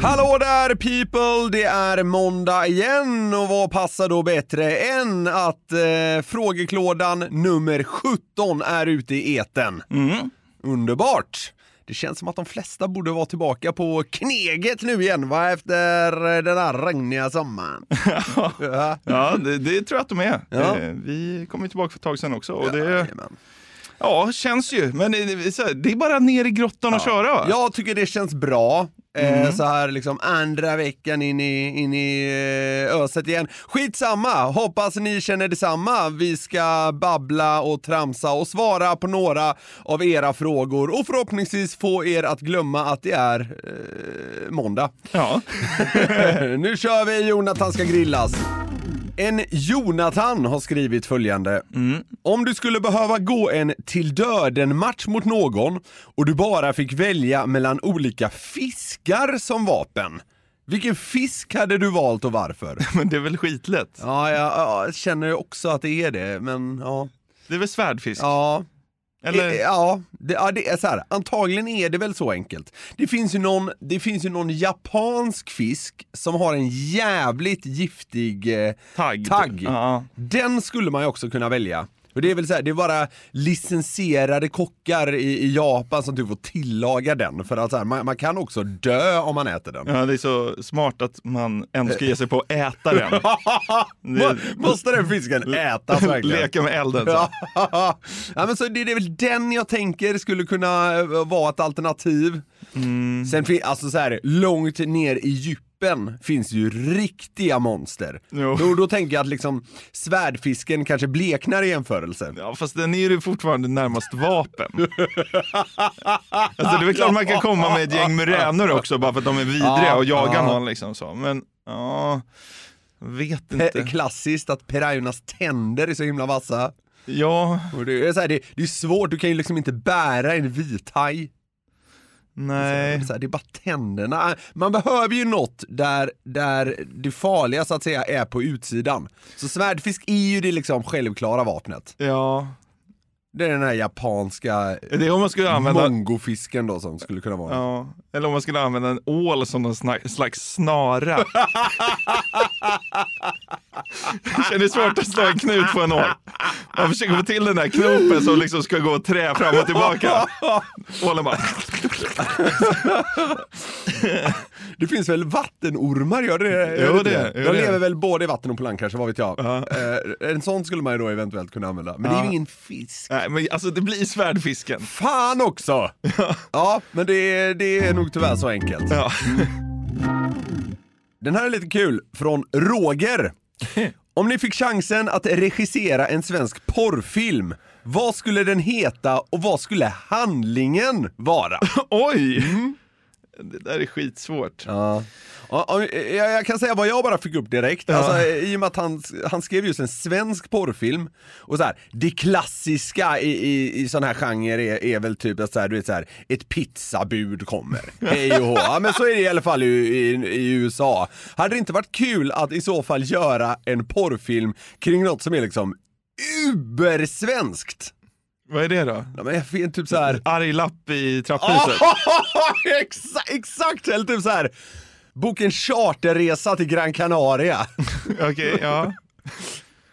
Hallå där people! Det är måndag igen och vad passar då bättre än att eh, frågeklådan nummer 17 är ute i eten. Underbart! Det känns som att de flesta borde vara tillbaka på kneget nu igen va, efter den här regniga sommaren. ja. Ja, det, det tror jag att de är. Ja. Eh, Vi kom ju tillbaka för ett tag sedan också. Och det, Jajamän. Ja, känns ju. Men det, så här, det är bara ner i grottan och köra va? Jag tycker det känns bra. Eh, så här liksom andra veckan in i, in i eh, öset igen. Skitsamma, hoppas ni känner detsamma. Vi ska babbla och tramsa och svara på några av era frågor och förhoppningsvis få er att glömma att det är eh, måndag. Ja. nu kör vi Jonathan ska grillas. En Jonathan har skrivit följande. Om du skulle behöva gå en till döden-match mot någon och du bara fick välja mellan olika fiskar som vapen. Vilken fisk hade du valt och varför? Men det är väl skitlätt? Ja, jag, jag känner också att det är det, men ja. Det är väl svärdfisk? Ja, Eller? Eh, Ja, det, ja, det är så här. Antagligen är det väl så enkelt. Det finns, ju någon, det finns ju någon japansk fisk som har en jävligt giftig eh, Tagg. tagg. Ja. Den skulle man ju också kunna välja. Och det är väl så här, det är bara licensierade kockar i, i Japan som typ får tillaga den. För att så här, man, man kan också dö om man äter den. Ja, det är så smart att man ändå ska ge sig på att äta den. Må- Måste den fisken ätas verkligen? Leka med elden. Så. Ja. men så det, det är väl den jag tänker skulle kunna eh, vara ett alternativ. Mm. Sen finns, alltså så här, långt ner i djupen finns ju riktiga monster. Jo. Då, då tänker jag att liksom svärdfisken kanske bleknar i jämförelse. Ja, fast den är ju fortfarande närmast vapen. alltså det är väl klart man kan komma med ett gäng muränor också bara för att de är vidriga och jaga ja. någon liksom så. Men ja, vet inte. Klassiskt att pirayornas tänder är så himla vassa. Ja, Och det, är så här, det, det är svårt, du kan ju liksom inte bära en vithaj. Nej. Så här, det är bara tänderna. Man behöver ju något där, där det farliga så att säga är på utsidan. Så svärdfisk är ju det liksom självklara vapnet. Ja, Det är den här japanska det om man skulle använda mongofisken då som skulle kunna vara. Ja, eller om man skulle använda en ål som någon slags snara. Det är svårt att slå en knut på en ål. Man försöker få till den där knopen som liksom ska gå trä fram och tillbaka. Ålen bara... Det finns väl vattenormar, gör det? gör Jo, inte det- jo, De det. lever väl både i vatten och på land kanske, vad vet jag. Eh, en sån skulle man ju då eventuellt kunna använda. Men det är ju ingen fisk. Nej, men alltså det blir svärdfisken. Fan också! Ja, men det, är- det är nog tyvärr så enkelt. Ja. Den här är lite kul, från Roger. Om ni fick chansen att regissera en svensk porrfilm, vad skulle den heta och vad skulle handlingen vara? Oj! Det där är skitsvårt. Ja. Ja, ja, jag, kan säga vad jag bara fick upp direkt, alltså, i och med att han, han skrev just en svensk porrfilm. Och så här, det klassiska i, i, i sån här genre är, är väl typ att så här, du vet, så här, ett pizzabud kommer. Hej och hå. Ja, men så är det i alla fall i, i, i USA. Hade det inte varit kul att i så fall göra en porrfilm kring något som är liksom ubersvenskt? Vad är det då? Ja, men jag typ så här. Arg lapp i trapphuset? exakt, exakt! Eller typ så här. Boka en charterresa till Gran Canaria. Okej, ja.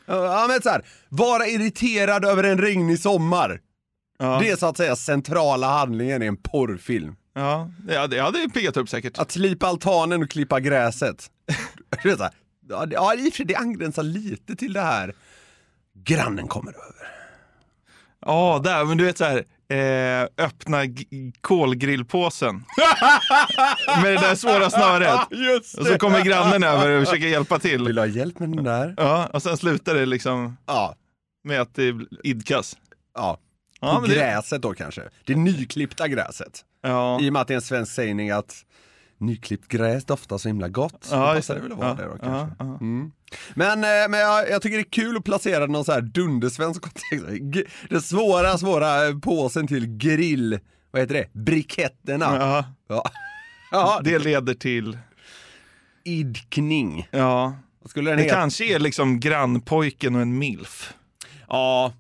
Ja men så här, vara irriterad över en regnig sommar. Ja. Det är så att säga centrala handlingen i en porrfilm. Ja, det hade, ju piggat upp säkert. Att slipa altanen och klippa gräset. Ja, ja, i och för sig det angränsar lite till det här. Grannen kommer över. Ja, där, men du vet så här, eh, öppna kolgrillpåsen. Med det där svåra snöret. Just Och så kommer grannen över och försöker hjälpa till. Vill du ha hjälp med den där? Ja, och sen slutar det liksom Ja. med att det idkas. ja. Ja, På men det, gräset då kanske. Det nyklippta gräset. ja. I och med att det är en svensk sägning att nyklippt gräs doftar så himla gott. Ja, då just passar det. det väl att vara Ja, det då ja, kanske. ja. Mm. Men, eh, men jag, jag tycker det är kul att placera någon så här dundersvensk kontext. Den svåra, svåra påsen till grill, vad heter det, briketterna. Ja, Ja. det leder till, Idkning. ja, skulle den det heta? kanske är liksom grannpojken och en milf. Ja,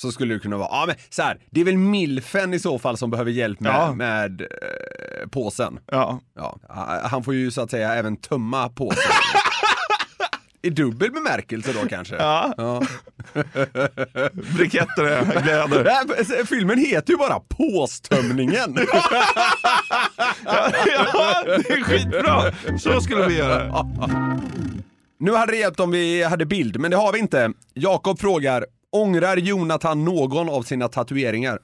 så skulle det kunna vara. Ja, men så här, det är väl milfen i så fall som behöver hjälp med, Ja. med eh, påsen. Ja, Ja, han får ju så att säga även tömma påsen. I dubbel bemärkelse då kanske. ja. Ja. briketterna gläder. Nej, Filmen heter ju bara Påstömningen. Ja, det är skitbra! Så skulle vi göra. nu hade det hjälpt om vi hade bild, men det har vi inte. Jakob frågar, ångrar Jonathan någon av sina tatueringar?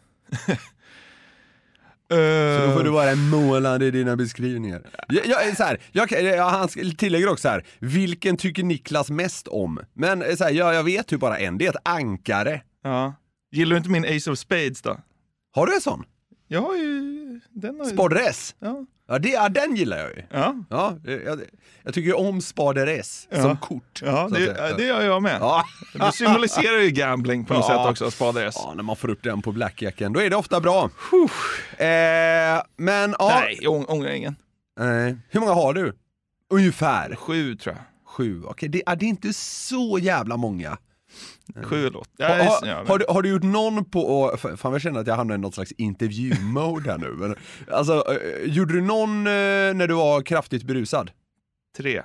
Så då får du vara målande i dina beskrivningar. Jag, jag, så här, jag, jag, han tillägger också så här, vilken tycker Niklas mest om? Men så här, jag, jag vet ju bara en, det är ett ankare. Ja. Gillar du inte min Ace of Spades då? Har du en sån? Jag har ju... Den har ju... Spadres? Ja. Ja, det, ja, den gillar jag ju. Ja, Ja, jag, jag tycker ju om Spadres Ja. som kort. ja så att det, säga. det gör jag med. Ja. Det symboliserar ju gambling på något Ja. sätt också, spadar S. ja, när man får upp den på blackjacken, då är det ofta bra. Eh, men ja, Nej, jag ång- ångrar ingen. eh, hur många har du? Ungefär? Sju tror jag. Sju, okej. Det, är- det är inte så jävla många. Sju eller åtta. Ha, Ja, ha, ja, men- har, du, har du gjort någon på, fan jag känner att jag hamnar i något slags intervju-mode här nu. Men, alltså, eh, gjorde du någon eh, när du var kraftigt berusad? Tre.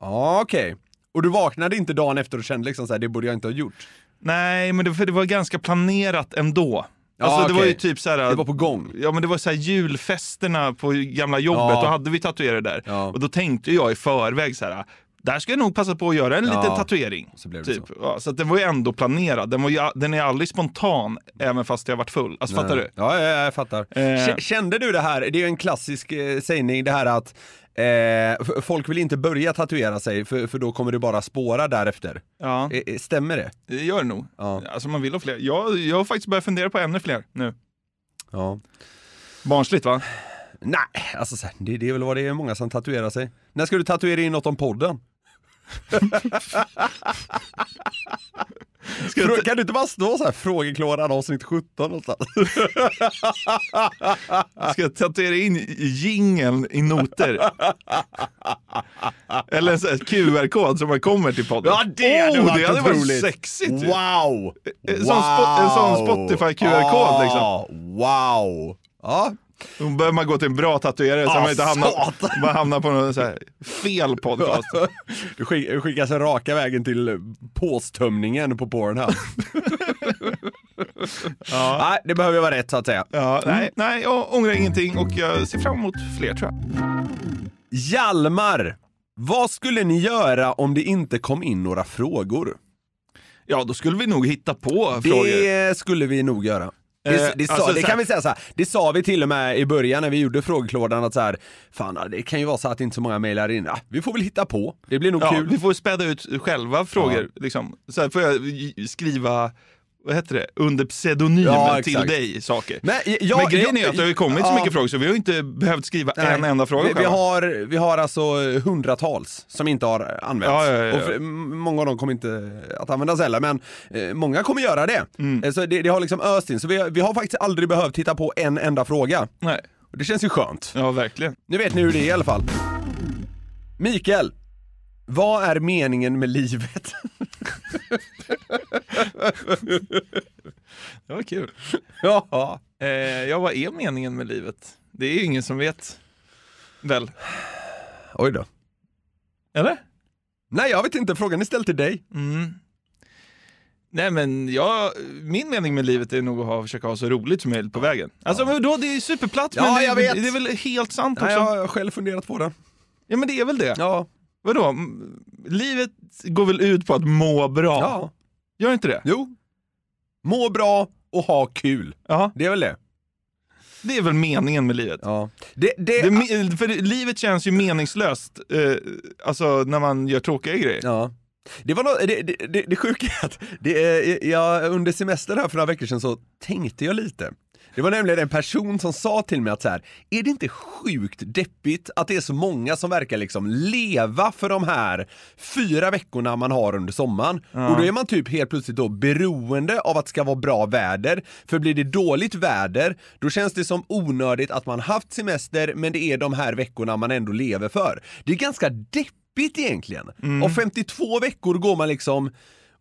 Ja, okej. Och du vaknade inte dagen efter och kände liksom så här, det borde jag inte ha gjort? Nej, men det, för det var ganska planerat ändå. Alltså det var okej. ju typ så här, Det var på gång? Ja men det var så här julfesterna på gamla jobbet, Ja. då hade vi tatuerare där. Ja. Och då tänkte jag i förväg så här, där ska jag nog passa på att göra en Ja. liten tatuering. Så Typ. Ja, så den var ju ändå planerad. Den, var ju, den är aldrig spontan, även fast jag varit full. Alltså fattar du? Ja, ja, jag fattar. Eh. Kände du det här, det är ju en klassisk eh, sägning det här att eh, folk vill inte börja tatuera sig för, för då kommer det bara spåra därefter. Ja, Eh, eh, Stämmer det? det gör det nog. Ja. Alltså man vill ha fler. Jag, jag har faktiskt börjat fundera på ännu fler nu. Ja. Barnsligt va? Nej, alltså så det, det är väl vad det är många som tatuerar sig. När ska du tatuera in något om podden? Frå- kan du inte bara stå så här, frågeklådan avsnitt 17 någonstans? Ska jag tatuera in jingeln i noter? Eller en sån här QR-kod som man kommer till podden. Ja, det hade oh, varit det hade varit otroligt. sexigt ju. Wow! En sån spo- en sån Spotify QR-kod, liksom. Ah, Wow! Ja, Då behöver man gå till en bra tatuerare så Ah, man inte hamnar, satan. bara hamnar på någon så här fel podcast. Du skick, du skickas raka vägen till påstömningen på Pornhub. Ja. Nej, det behöver vara rätt så att säga. Ja, nej, nej, jag ångrar ingenting och jag ser fram emot fler tror jag. Hjalmar, vad skulle ni göra om det inte kom in några frågor? Ja, då skulle vi nog hitta på frågor. Det skulle vi nog göra. Det, Eh, det, sa, alltså det kan vi säga så här. det sa vi till och med i början när vi gjorde frågeklådan att så här, fan det kan ju vara så att inte så många mejlar in. Ja, vi får väl hitta på, det blir nog Ja, kul. vi får späda ut själva frågor. Liksom. Så här får jag skriva, vad heter det, under pseudonym Ja, till dig saker. Men, jag- Men grejen jag- är att det har kommit så ja. mycket frågor så vi har inte behövt skriva Nej. en enda fråga vi, vi, har, vi har alltså hundratals som inte har använts. Ja. Och för, många av dem kommer inte att användas heller, men eh, många kommer göra det. Mm. Eh, Så det, det har liksom öst in, så vi, vi har faktiskt aldrig behövt hitta på en enda fråga. Nej. Och det känns ju skönt. Ja, verkligen. Nu vet ni hur det är i alla fall. Mikael, vad är meningen med livet? Det var kul. ja. Eh, ja, vad är meningen med livet? Det är ju ingen som vet. Väl? Oj då. Eller? Nej, jag vet inte. Frågan är ställd till dig. Mm. Nej men jag, min mening med livet är nog att ha, försöka ha så roligt som möjligt på vägen. Alltså men då, det är superplatt Ja, men det, jag vet. det är väl helt sant också? Nej, jag har själv funderat på det. Ja men det är väl det. Ja. Vadå? Livet går väl ut på att må bra? ja. Gör inte det? Jo. Må bra och ha kul. Ja, Det är väl det. det är väl meningen med livet. Ja. Det, det, Det, för livet känns ju meningslöst eh, alltså när man gör tråkiga grejer. Ja. Det var nå- det, det, det, det sjuka är att det, jag, under semester här för några veckor sedan så tänkte jag lite. Det var nämligen en person som sa till mig att så här, är det inte sjukt deppigt att det är så många som verkar liksom leva för de här fyra veckorna man har under sommaren? Och då är man typ helt plötsligt då beroende av att det ska vara bra väder. För blir det dåligt väder, då känns det som onödigt att man haft semester men det är de här veckorna man ändå lever för. Det är ganska deppigt egentligen. Av 52 veckor går man liksom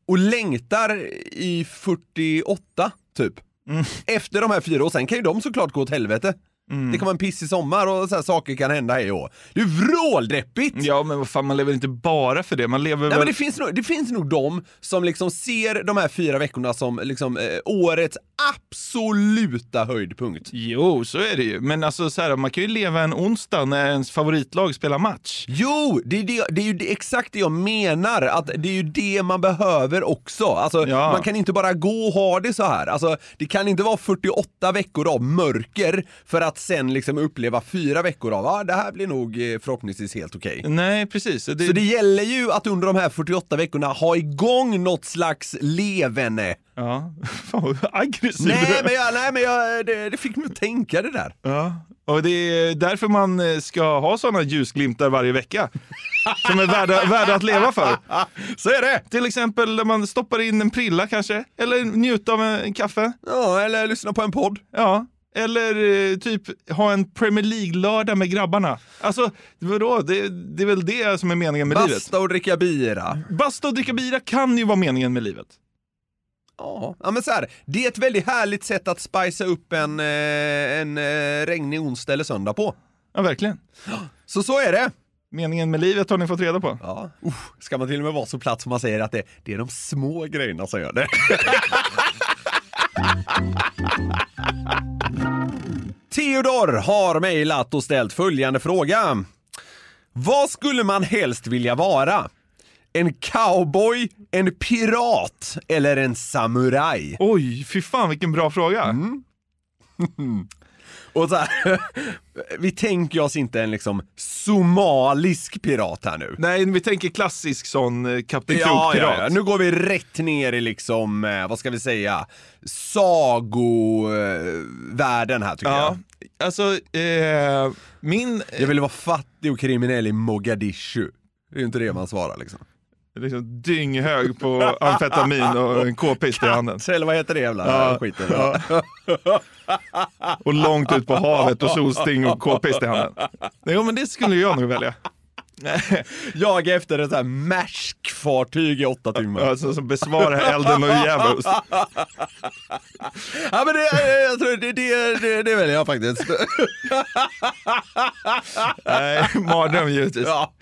och längtar i 48 typ. Mm. Efter de här fyra och sen kan ju de såklart gå åt helvete. Det kan vara en pissig sommar och så här saker kan hända hej och Det är vråldeppigt! Ja men vad fan, man lever inte bara för det. Man lever Nej, väl... men det, finns nog, det finns nog de som liksom ser de här fyra veckorna som liksom, eh, årets absoluta höjdpunkt. Jo, så är det ju. Men alltså så här, man kan ju leva en onsdag när ens favoritlag spelar match. Jo, det är, det, det är ju det, exakt det jag menar, att det är ju det man behöver också. Alltså, Ja. Man kan inte bara gå och ha det så här. Alltså, det kan inte vara 48 veckor av mörker för att sen liksom uppleva fyra veckor av, ah, det här blir nog eh, förhoppningsvis helt okej. Nej, precis. Det, Så det gäller ju att under de här 48 veckorna ha igång något slags levande. Ja, fan vad aggressiv Nej men, jag, nej, men jag, det, det fick mig att tänka det där. Ja. Och det är därför man eh, ska ha sådana ljusglimtar varje vecka. Som är värda, värda att leva för. Så är det! Till exempel när man stoppar in en prilla kanske. Eller njuta av en kaffe. Ja, eller lyssna på en podd. Ja. Eller eh, typ ha en Premier League-lördag med grabbarna. Alltså, vadå? Det, det är väl det som är meningen med livet. Basta och dricka bira. Basta och dricka bira kan ju vara meningen med livet. Ja, ja men så här, det är ett väldigt härligt sätt att spicea upp en, eh, en eh, regnig onsdag eller söndag på. Ja, verkligen. Så så är det. Meningen med livet har ni fått reda på. Ja. Uff, ska man till och med vara så platt som man säger att det, det är de små grejerna som gör det. Theodor har mejlat och ställt följande fråga. Vad skulle man helst vilja vara? En cowboy, en pirat eller en samuraj? Oj, fy fan vilken bra fråga. Och så här, vi tänker oss inte en liksom somalisk pirat här nu. Nej, vi tänker klassisk sån eh, Kapten Ja, ja, Krok-pirat. ja, nu går vi rätt ner i liksom, eh, vad ska vi säga, sagovärlden här tycker Ja, alltså eh, min jag. Jag vill vara fattig och kriminell i Mogadishu. Det är ju inte det man svarar liksom. Liksom, dynghög på amfetamin och en k-pist i handen. Eller vad heter det jävla Ja, skiten? ja. Och långt ut på havet och solsting och k-pist i handen. Jo men det skulle jag nog välja. Jaga efter ett här Maersk-fartyg i åtta timmar. Alltså som besvarar elden och djävulskt. Ja men det, jag tror det, det, det, det väljer jag faktiskt. Nej, mardröm givetvis. Ja.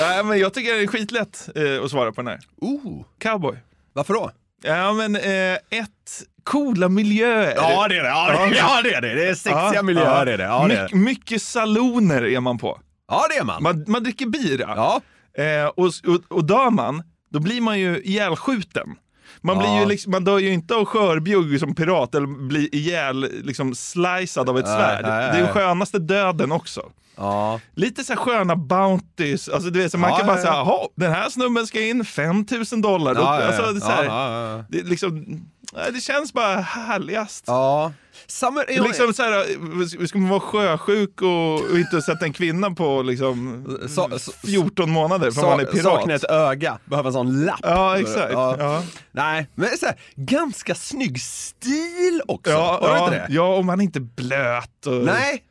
Nej, men jag tycker det är skitlätt eh, att svara på den här. Oh, Cowboy. varför då? Ja men eh, ett, coola miljöer. Ja det är det, ja, det- ja är det. Det är sexiga Ja, miljöer ja. det är det. Ja, det är My, det. mycket saloner är man på. Ja det är man. Man, man dricker bira. Ja. Eh, och, och, och dör man, då blir man ju ihjälskjuten. Man, blir Ja. ju liksom, man dör ju inte av skörbjugg som pirat eller blir ihjäl liksom slicead av ett svärd. nej, Det är den skönaste döden också. Ja. Lite så här sköna bounties, alltså du vet, så man Ja, kan bara säga, ja. "Jaha, den här snubben ska in 5000 dollar. Alltså, det, så här, liksom, det känns bara härligast. Ja. Samur- Liksom så här, ska man vara sjösjuk och, och inte sätta en kvinna på liksom, Så- så- 14 månader för att man är pirat? Saknar ett öga, behöver en sån lapp. Ja, exakt. Ja. Ja. Nej, men så här, ganska snygg stil också. Ja, Var det ja, inte det? ja, och man är inte blöt. Och... Nej.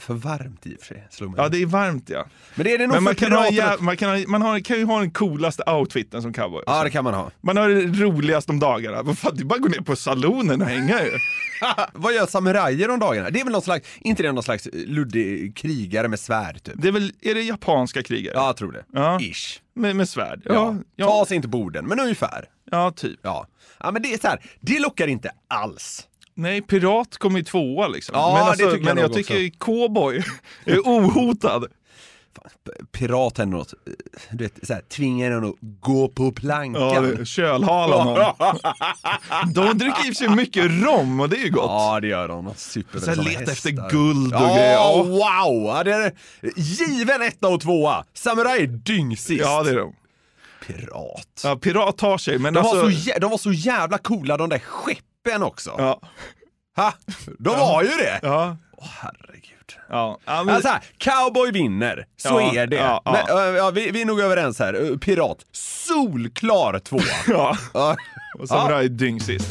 För varmt i och för sig. Ja, det är varmt ja. Men det är det nog Men man kan, ha, jä- man, kan, ha, man har, kan ju ha den coolaste outfiten som cowboy. Ja, det kan man ha. Man har det roligast om dagarna. Vad fan, det är bara att gå ner på salonen och hänga ju. Vad gör samurajer om dagarna? Det är väl någon slags, inte det någon slags luddig krigare med svärd typ? Det är väl, är det japanska krigare? Ja, jag tror det. Ja. Ish. Med, med svärd? Ja. Ja. ja. Ta sig inte på orden, men ungefär. Ja, typ. Ja. ja, men det är så här, det lockar inte alls. Nej, pirat kommer ju tvåa liksom. Ja, men det alltså, tycker jag men jag också. tycker cowboy är ohotad. Pirat är något, du vet, så här, tvingar en att gå på plankan. Ja, det- kölhala någon. De dricker i och för sig mycket rom och det är ju gott. Ja, det gör de. de super Så leta efter guld och Ja, grejer. Ja. wow! Ja, det är given etta och tvåa. Samurai är dyngsist. Ja, det är de. Pirat. Ja, pirat tar sig, men De, alltså... var så, de var så jävla coola de där skeppen också. Ja, Ha? De var ju det! ja, Åh herregud. ja. ja men, Alltså, här, cowboy vinner, så Ja, är det. ja, ja. Men, ja, vi, vi är nog överens här. Pirat, solklar tvåa. ja. Ja. Och Samurai är dyngsist.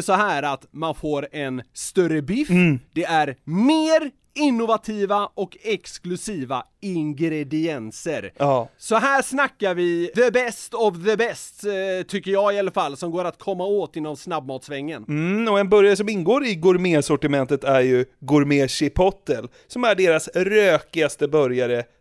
så här att man får en större biff, det är mer innovativa och exklusiva ingredienser. Ja. Så här snackar vi the best of the best, eh, tycker jag i alla fall, som går att komma åt inom snabbmatsvängen. Mm, och en burgare som ingår i gourmetsortimentet är ju Gourmet Chipotle, som är deras rökigaste burgare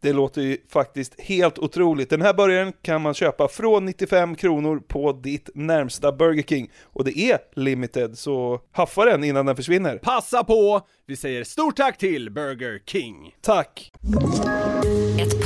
Det låter ju faktiskt helt otroligt. Den här burgaren kan man köpa från 95 kronor på ditt närmsta Burger King. Och det är limited, så haffa den innan den försvinner. Passa på! Vi säger stort tack till Burger King. Tack!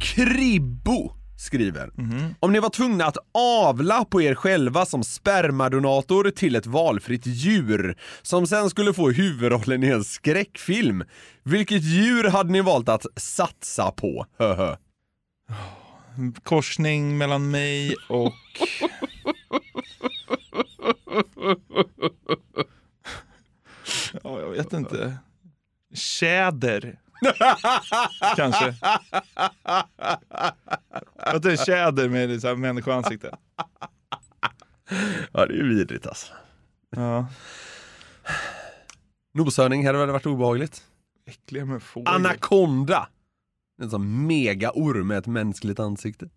Kribbo skriver. Om ni var tvungna att avla på er själva som spermadonator till ett valfritt djur som sen skulle få huvudrollen i en skräckfilm, vilket djur hade ni valt att satsa på? Höhö. Korsning mellan mig och... ja, jag vet inte. Tjäder. Kanske. Att det är tjäder med så här människoansikte. Ja, det är ju vidrigt alltså. Ja. Noshörning hade väl varit obehagligt? Äckliga med fågel. Anakonda! En sån megaorm med ett mänskligt ansikte.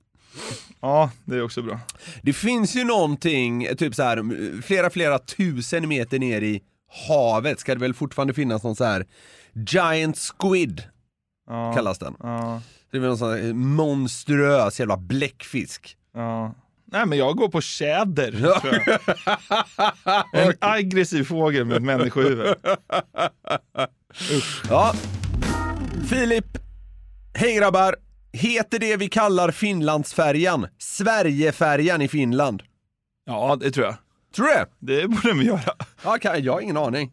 Ja, det är också bra. Det finns ju någonting, typ så här, flera, flera tusen meter ner i havet ska det väl fortfarande finnas någon så här Giant Squid, Ja. kallas den. Ja. Det är väl någon sån här monstruös jävla bläckfisk. Ja. Nej, men jag går på tjäder. En aggressiv fågel med ett människohuvud. Ja. Filip, hej grabbar. Heter det vi kallar Finlandsfärjan Sverigefärjan i Finland? Ja, det tror jag. Tror du det? Det borde vi göra. Ja, jag har ingen aning.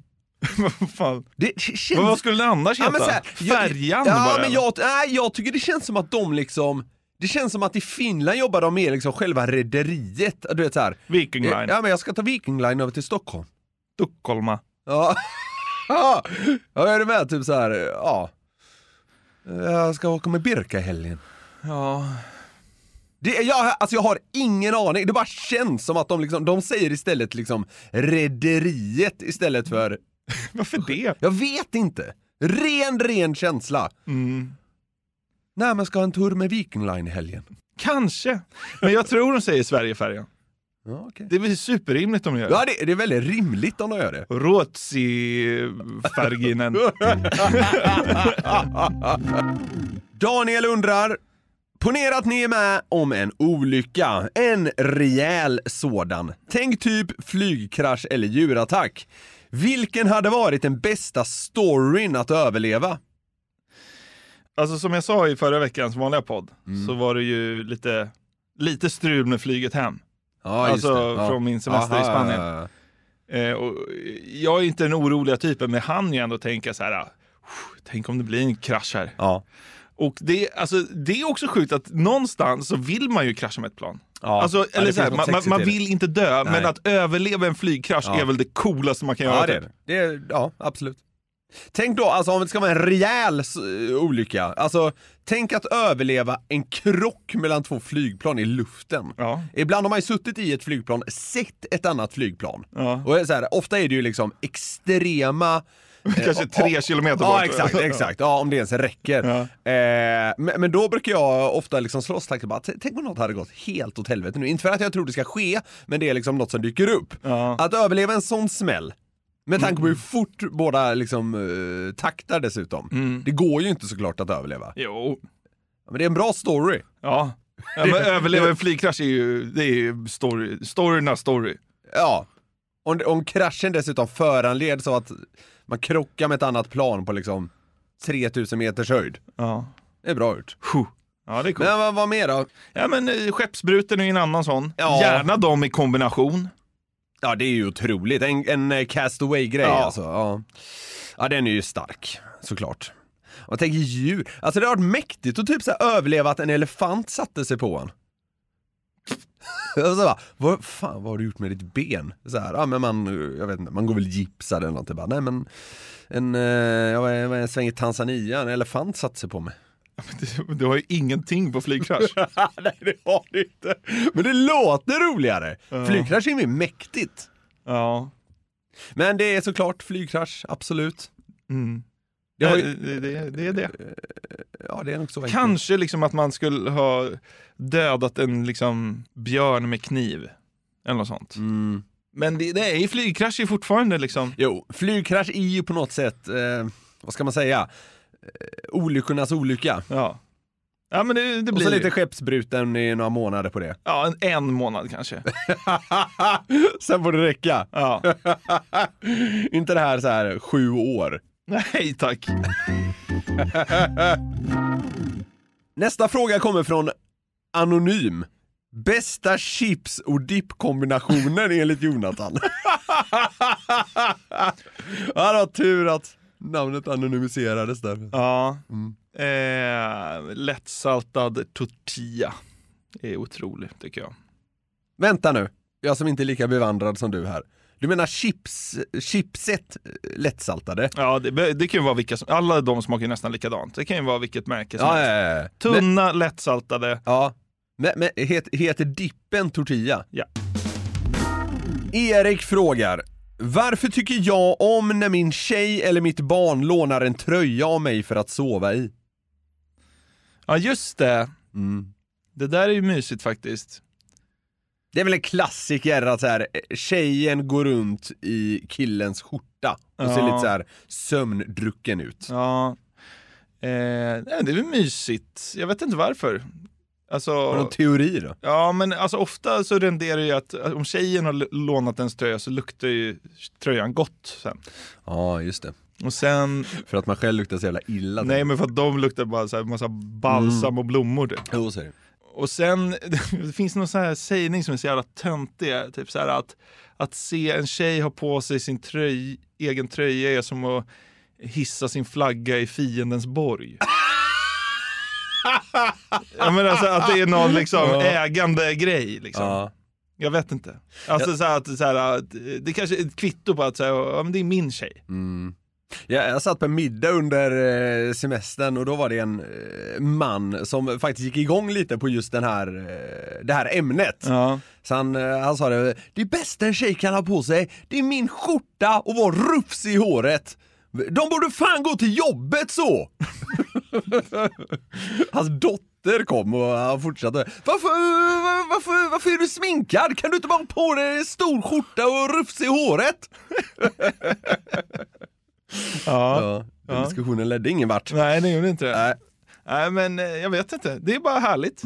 Vad fan? Det känns... Men vad skulle det annars heta? Ja, här, jag- Färjan Ja, bara? men jag, nej, jag tycker det känns som att de liksom det känns som att i Finland jobbar de med liksom själva rederiet. Du vet så här. Viking Line. Ja men jag ska ta Viking Line över till Stockholm. Stockholma. Ja. ja, jag är du med? Typ så här, ja. Jag ska åka med Birka i helgen. Ja. Det, jag, alltså jag har ingen aning, det bara känns som att de liksom, de säger istället liksom rederiet istället för, Varför det? jag vet inte. Ren, ren känsla. Mm. Nej men ska ha en tur med Viking Line i helgen. Kanske. Men jag tror de säger Sverigefärjan. Ja, okej. Det är väl superrimligt om de gör Ja, det, det är väldigt rimligt om de gör det. Ruotsi-färginen. Daniel undrar, Ponera att ni är med om en olycka, en rejäl sådan. Tänk typ flygkrasch eller djurattack. Vilken hade varit den bästa storyn att överleva? Alltså som jag sa i förra veckans vanliga podd Mm. så var det ju lite, lite strul med flyget hem. Ja, alltså. Ja. från min semester i Aha, Spanien. ja, ja. Eh, och jag är inte den oroliga typen, men han ju ändå tänka så här. "Ah, Tänk om det blir en krasch här. Ja. Och det, alltså, det är också sjukt att någonstans så vill man ju krascha med ett plan. Ja. Alltså, Ja, eller det så här, man, man, vill inte dö, Nej. men att överleva en flygkrasch Ja. är väl det coolaste man kan göra. Ja, det är typ. det. det är, ja, absolut. Tänk då, alltså om det ska vara en rejäl olycka. Alltså, tänk att överleva en krock mellan två flygplan i luften. Ja. Ibland har man ju suttit i ett flygplan, sett ett annat flygplan. Ja. Och så här, ofta är det ju liksom extrema Kanske eh, tre ja, kilometer Ja, bort. exakt, exakt. Ja, om det ens räcker. Ja. Eh, men, men då brukar jag ofta liksom slåss tanken bara, "T- tänk om något hade gått helt åt helvete nu. Inte för att jag tror det ska ske, men det är liksom något som dyker upp. Ja. Att överleva en sån smäll, med tanke på hur fort båda liksom uh, taktar dessutom. Mm. Det går ju inte såklart att överleva. Jo. Ja, Men det är en bra story. Ja. ja men överleva en flygkrasch är ju, det är ju story, storyna story. Ja. Om, om kraschen dessutom föranleds av att man krockar med ett annat plan på liksom 3000 meters höjd. Ja. Det är bra gjort. Ja, det är coolt. Men vad, vad mer då? Ja, men eh, skeppsbruten är ju en annan sån. Ja. Gärna de i kombination. Ja, det är ju otroligt. En, en eh, castaway-grej Ja. alltså. Ja. ja, den är ju stark, såklart. Och tänker djur. Alltså det har varit mäktigt att typ så överleva att en elefant satte sig på en. Och så bara, vad fan vad har du gjort med ditt ben? Så här, ja men man, jag vet inte, man går väl gipsad eller något. Bara, nej men, en, eh, jag var jag en sväng i Tanzania, en elefant satte sig på mig. Du, har ju ingenting på flygkrasch. nej det har du inte. Men det låter roligare. Flygkrasch är ju mer mäktigt. ja. Men det är såklart flygkrasch, absolut. Mm. Det Det, ju- det, det, det är det. Ja, det är nog så enkelt. Kanske liksom att man skulle ha dödat en liksom björn med kniv. Eller något sånt. Mm. Men det, det är ju flygkrasch är fortfarande liksom. Jo, flygkrasch är ju på något sätt, eh, vad ska man säga, eh, olyckornas olycka. Ja. Ja men det, det Och så lite skeppsbruten i några månader på det. Ja, en, en månad kanske. Sen får det räcka. Ja. Inte det här så här sju år. Nej tack. Nästa fråga kommer från Anonym. Bästa chips och dippkombinationen enligt Jonathan. det var tur att namnet anonymiserades där. Ja. Mm. Eh, lättsaltad tortilla. är otrolig tycker jag. Vänta nu, jag som inte är lika bevandrad som du här. Du menar chips, chipset lättsaltade? Ja, det, det kan ju vara vilka som, alla de smakar ju nästan likadant. Det kan ju vara vilket märke som Ja, helst. ja, ja. Men, Tunna, lättsaltade. ja. men, men het, heter dippen tortilla? Ja. Erik frågar, varför tycker jag om när min tjej eller mitt barn lånar en tröja av mig för att sova i? Ja, just det. Mm. Det där är ju mysigt faktiskt. Det är väl en klassiker att så här, eh, tjejen går runt i killens skjorta och ser Ja. lite så här sömndrucken ut. Ja. Eh, nej, det är väl mysigt. Jag vet inte varför. Alltså, Har du någon teori då? ja, men alltså, ofta så renderar ju att om tjejen har lånat ens tröja så luktar ju tröjan gott sen. Ja, just det. Och sen, För att man själv luktar så jävla illa. nej men för att de luktar bara så här massa balsam och blommor typ. Jo, så är det. Och sen, det finns någon sån här sägning som är så jävla töntig, typ så här att, att se en tjej ha på sig sin tröj, egen tröja är som att hissa sin flagga i fiendens borg. Jag menar alltså att det är någon liksom Ja. ägande grej liksom. Ja. Jag vet inte. Alltså så här, att, så här, att det kanske är ett kvitto på att så här, ja, men det är min tjej. Mm. Jag, jag satt på en middag under eh, semestern och då var det en eh, man som faktiskt gick igång lite på just den här, eh, det här ämnet. Ja. Så han, han sa det, det bästa en tjej kan ha på sig, det är min skjorta och vara rufsig i håret. De borde fan gå till jobbet så! Hans dotter kom och han fortsatte. Varför, varför, varför är du sminkad? Kan du inte bara ha på dig stor skjorta och rufsig i håret? Ja. Ja, den diskussionen ledde ingen vart. Nej, det gjorde inte det. Nej. Nej, men eh, jag vet inte. Det är bara härligt.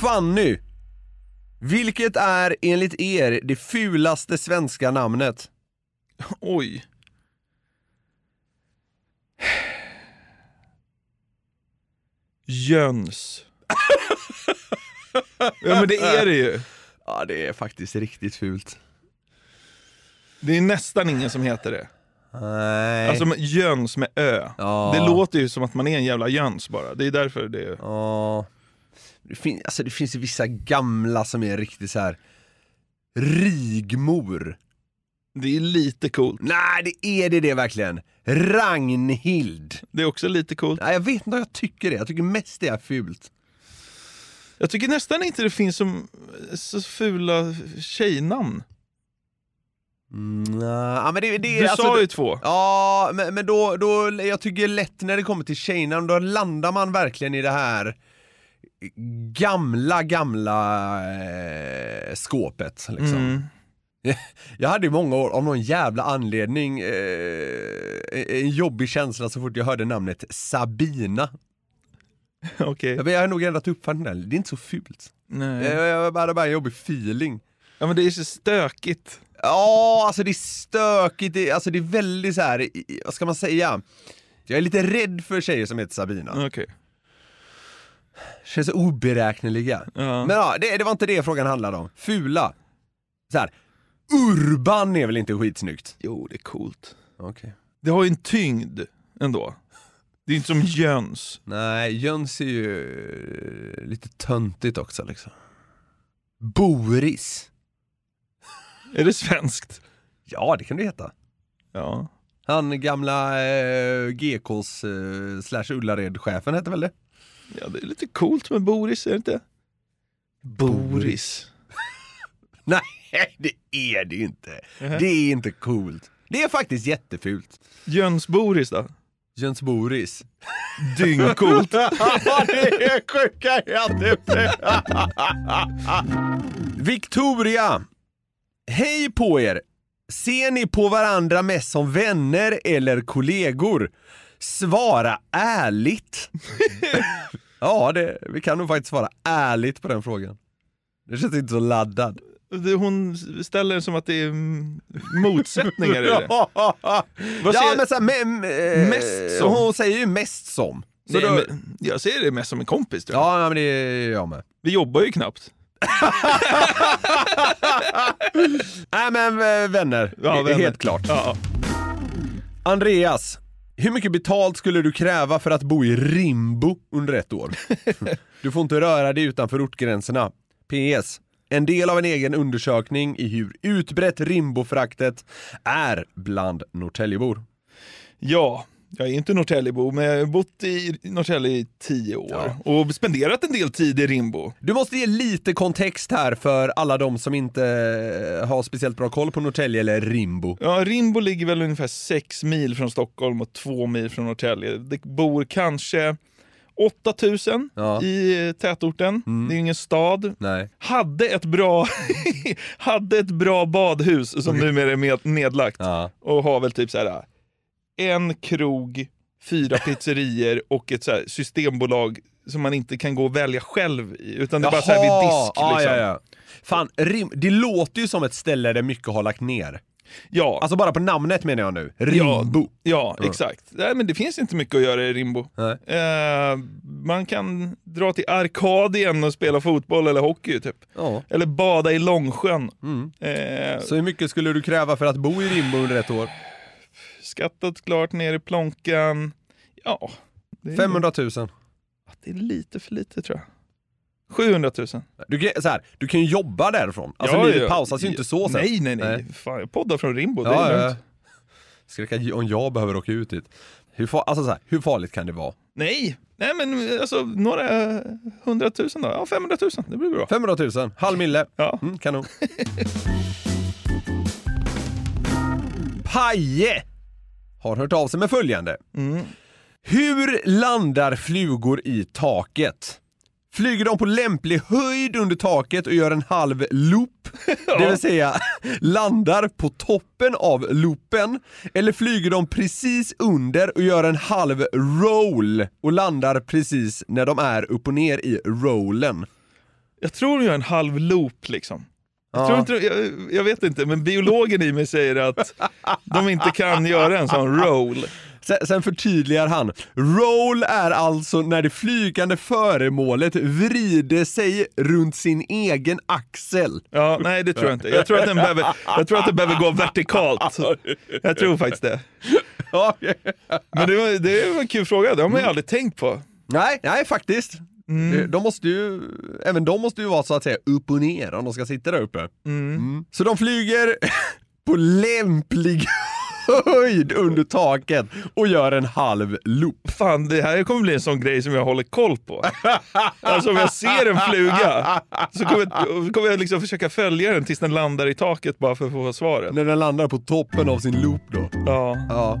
Fanny. Vilket är enligt er det fulaste svenska namnet? Oj. Jöns. ja men det är det ju. Ja, det är faktiskt riktigt fult. Det är nästan ingen som heter det. Nej. Alltså jöns med ö. Ja. Det låter ju som att man är en jävla jöns bara. Det är därför det är... Ja. Det, fin- alltså det finns ju vissa gamla som är riktigt så här. Rigmor. Det är lite coolt. Nej, det är det det verkligen. Ragnhild. Det är också lite coolt. Nej, jag vet inte vad jag tycker det. Jag tycker mest det är fult. Jag tycker nästan inte det finns som, så fula tjejnamn. Mm, ja, men det, det, Du alltså, sa ju två. Ja, men, men då, då, jag tycker lätt när det kommer till tjejnamn, då landar man verkligen i det här gamla, gamla eh, skåpet. Liksom. Mm. Jag hade i många år, av någon jävla anledning, eh, en jobbig känsla så fort jag hörde namnet Sabina. Okej. Jag, jag har nog ändrat uppfattning där, det är inte så fult. Nej. Jag, jag hade bara en jobbig feeling. Ja men det är så stökigt. Ja, alltså det är stökigt, det, alltså det är väldigt så här, vad ska man säga? Jag är lite rädd för tjejer som heter Sabina. Okej. Känns oberäkneliga. Ja. Men ja, det, det var inte det frågan handlade om. Fula. Så här. Urban är väl inte skitsnyggt? Jo, det är coolt. Okej. Det har ju en tyngd ändå. Det är inte som jöns. Nej, Jöns är ju lite töntigt också liksom. Boris. Är det svenskt? Ja, det kan det heta. Ja. Han gamla eh, GKs eh, slash Ullared-chefen hette väl det? Ja, det är lite coolt med Boris, är det inte? Boris. Nej, det är det inte. Nähä. Det är inte coolt. Det är faktiskt jättefult. Jöns-Boris då? Jöns Boris. Dyngcoolt. det är sjuka det Victoria! Hej på er! Ser ni på varandra mest som vänner eller kollegor? Svara ärligt. ja, det, vi kan nog faktiskt svara ärligt på den frågan. Det känns inte så laddad. Hon ställer det som att det är motsättningar i det. ja, men så här, me, eh, Mest som? Hon säger ju mest som. Så Nej, då, men jag ser det mest som en kompis. Tror jag. Ja, men det är jag med. Vi jobbar ju knappt. Nej men eh, vänner, Ja, vänner. helt klart. Ja. Andreas, hur mycket betalt skulle du kräva för att bo i Rimbo under ett år? Du får inte röra dig utanför ortgränserna. PS. En del av en egen undersökning i hur utbrett Rimbo-fraktet är bland Norrtäljebor. ja, jag är inte Norrtäljebo, men jag har bott i Norrtälje i tio år och spenderat en del tid i Rimbo. Du måste ge lite kontext här för alla de som inte eh, har speciellt bra koll på Norrtälje eller Rimbo. Ja, Rimbo ligger väl ungefär sex mil från Stockholm och två mil från Norrtälje. Det bor kanske 8000 Ja. Mm. i tätorten. Det är ju ingen stad. Nej. Hade ett bra, hade ett bra badhus som numera är nedlagt. Ja. Och har väl typ så här en krog, fyra pizzerior och ett så här systembolag som man inte kan gå och välja själv i. Utan det är bara så här vid disk. ja, liksom. ja, ja. Fan, rim, det låter ju som ett ställe där mycket har lagt ner. Ja. Alltså bara på namnet menar jag nu. Rimbo. Ja, exakt. Nej, men det finns inte mycket att göra i Rimbo. Eh, man kan dra till Arkadien och spela fotboll eller hockey typ. Ja. Eller bada i Långsjön. Mm. Eh, Så hur mycket skulle du kräva för att bo i Rimbo under ett år? Skattat klart ner i plånkan. Ja, det är, 500 000. det är lite för lite tror jag. 700 000. Du kan, så här, du kan ju jobba därifrån. Alltså Ja, livet ja. pausas ju inte så sen. Nej, nej, nej. Nej. Fan, jag poddar från Rimbo, det Ja, är ja. lugnt. Skräcka om jag behöver åka ut dit. Hur, far, alltså så här, hur farligt kan det vara? Nej, nej men alltså några hundratusen då. Ja, 500 000, det blir bra. 500 000, halv mille. Ja. Mm, kanon. Paje har hört av sig med följande. Mm. Hur landar flugor i taket? Flyger de på lämplig höjd under taket och gör en halv loop, det vill säga landar på toppen av loopen, eller flyger de precis under och gör en halv roll och landar precis när de är upp och ner i rollen? Jag tror de gör en halv loop liksom. Jag, Ja. tror inte, jag, jag vet inte, men biologen i mig säger att de inte kan göra en sån roll. Sen, sen förtydligar han. Roll är alltså när det flygande föremålet vrider sig runt sin egen axel. Ja, nej det tror jag inte. Jag tror att den behöver, jag tror att den behöver gå vertikalt. Jag tror faktiskt det. Men det var, det var en kul fråga, det har man ju aldrig tänkt på. Nej, nej faktiskt. Mm. De måste ju, även de måste ju vara så att säga upp och ner om de ska sitta där uppe. Mm. Så de flyger på lämplig höjd under taket och gör en halv loop. Fan, det här kommer bli en sån grej som jag håller koll på. Alltså om jag ser en fluga så kommer jag, kommer jag liksom försöka följa den tills den landar i taket bara för att få svaret. När den landar på toppen av sin loop då. Ja. ja.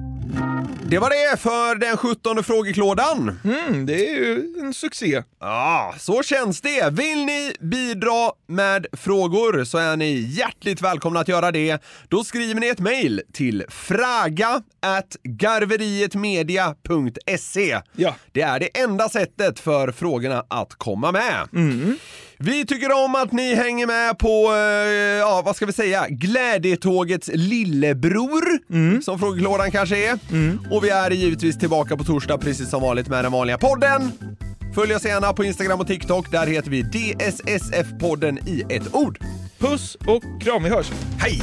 Det var det för den 17 frågeklådan. Mm, det är ju en succé. Ja, så känns det. Vill ni bidra med frågor så är ni hjärtligt välkomna att göra det. Då skriver ni ett mejl till fraga at garverietmedia.se. Ja. Det är det enda sättet för frågorna att komma med. Mm. Vi tycker om att ni hänger med på, eh, ja vad ska vi säga, glädjetågets lillebror, Mm. som frågeklådan kanske är. Och vi är givetvis tillbaka på torsdag precis som vanligt med den vanliga podden. Följ oss gärna på Instagram och TikTok, där heter vi DSSF-podden i ett ord. Puss och kram, vi hörs. Hej!